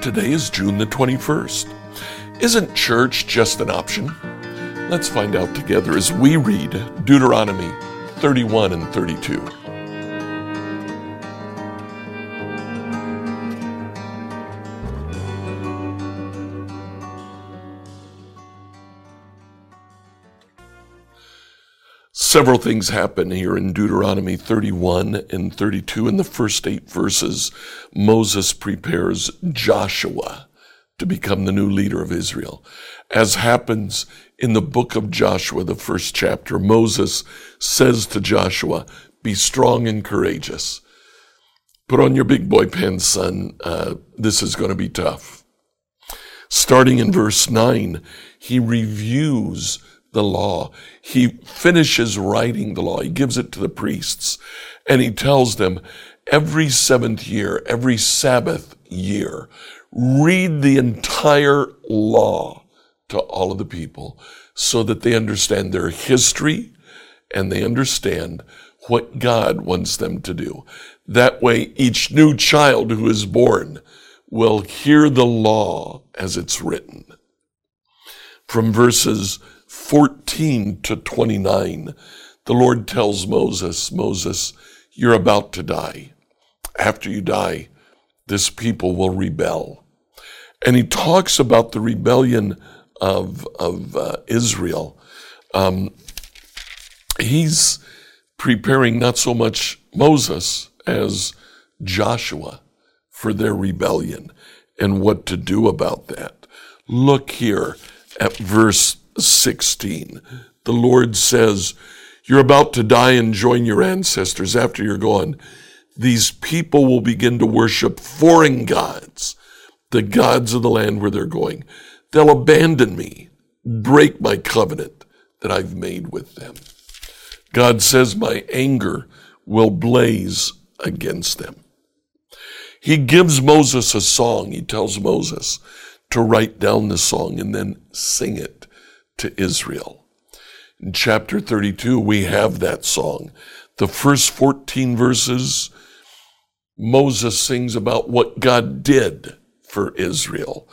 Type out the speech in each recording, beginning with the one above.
Today is June the 21st. Isn't church just an option? Let's find out together as we read Deuteronomy 31 and 32. Several things happen here in Deuteronomy 31 and 32. In the first eight verses, Moses prepares Joshua to become the new leader of Israel. As happens in the book of Joshua, the first chapter, Moses says to Joshua, Be strong and courageous. Put on your big boy pants, son. Uh, this is going to be tough. Starting in verse 9, he reviews the law. He finishes writing the law. He gives it to the priests and he tells them every seventh year, every Sabbath year, read the entire law to all of the people so that they understand their history and they understand what God wants them to do. That way, each new child who is born will hear the law as it's written. From verses 14 to 29, the Lord tells Moses, Moses, you're about to die. After you die, this people will rebel. And he talks about the rebellion of, of uh, Israel. Um, he's preparing not so much Moses as Joshua for their rebellion and what to do about that. Look here at verse 16. The Lord says, You're about to die and join your ancestors after you're gone. These people will begin to worship foreign gods, the gods of the land where they're going. They'll abandon me, break my covenant that I've made with them. God says, My anger will blaze against them. He gives Moses a song. He tells Moses to write down the song and then sing it to Israel. In chapter 32, we have that song. The first 14 verses, Moses sings about what God did for Israel.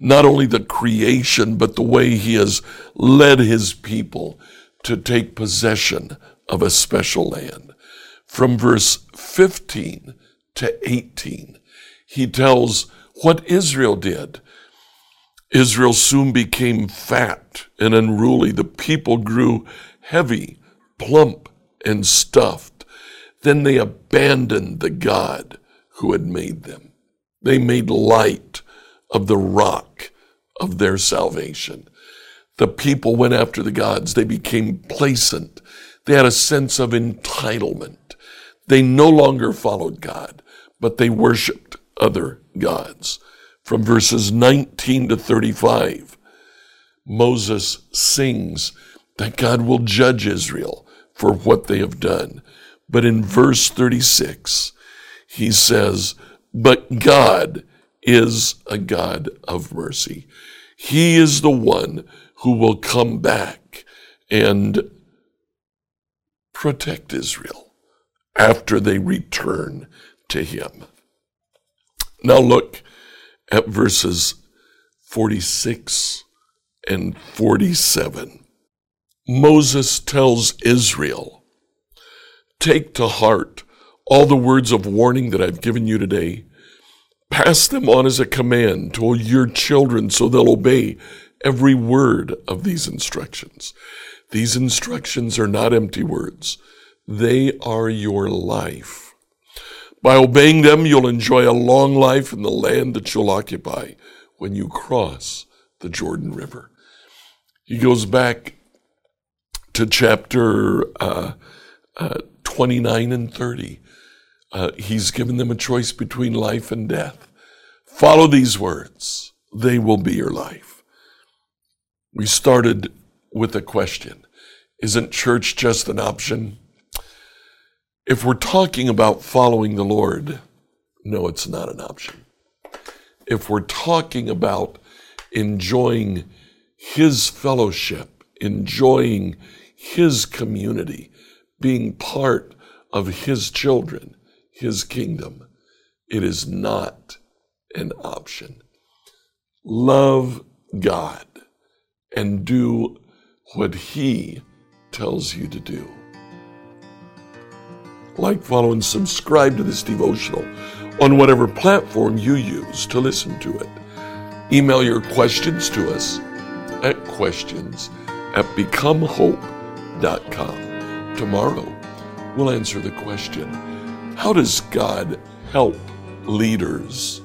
Not only the creation, but the way he has led his people to take possession of a special land. From verse 15 to 18, he tells what Israel did Israel soon became fat and unruly. The people grew heavy, plump, and stuffed. Then they abandoned the God who had made them. They made light of the rock of their salvation. The people went after the gods. They became placent. They had a sense of entitlement. They no longer followed God, but they worshiped other gods from verses 19 to 35, Moses sings that God will judge Israel for what they have done. But in verse 36, he says, But God is a God of mercy. He is the one who will come back and protect Israel after they return to him. Now look at verses 46 and 47. Moses tells Israel, Take to heart all the words of warning that I've given you today. Pass them on as a command to all your children so they'll obey every word of these instructions. These instructions are not empty words. They are your life. By obeying them, you'll enjoy a long life in the land that you'll occupy when you cross the Jordan River. He goes back to chapter uh, uh, 29 and 30. Uh, he's given them a choice between life and death. Follow these words, they will be your life. We started with a question Isn't church just an option? If we're talking about following the Lord, no, it's not an option. If we're talking about enjoying His fellowship, enjoying His community, being part of His children, His kingdom, it is not an option. love God and do what He tells you to do. Like, follow, and subscribe to this devotional on whatever platform you use to listen to it. Email your questions to us at questions at becomehope.com. Tomorrow, we'll answer the question How does God help leaders?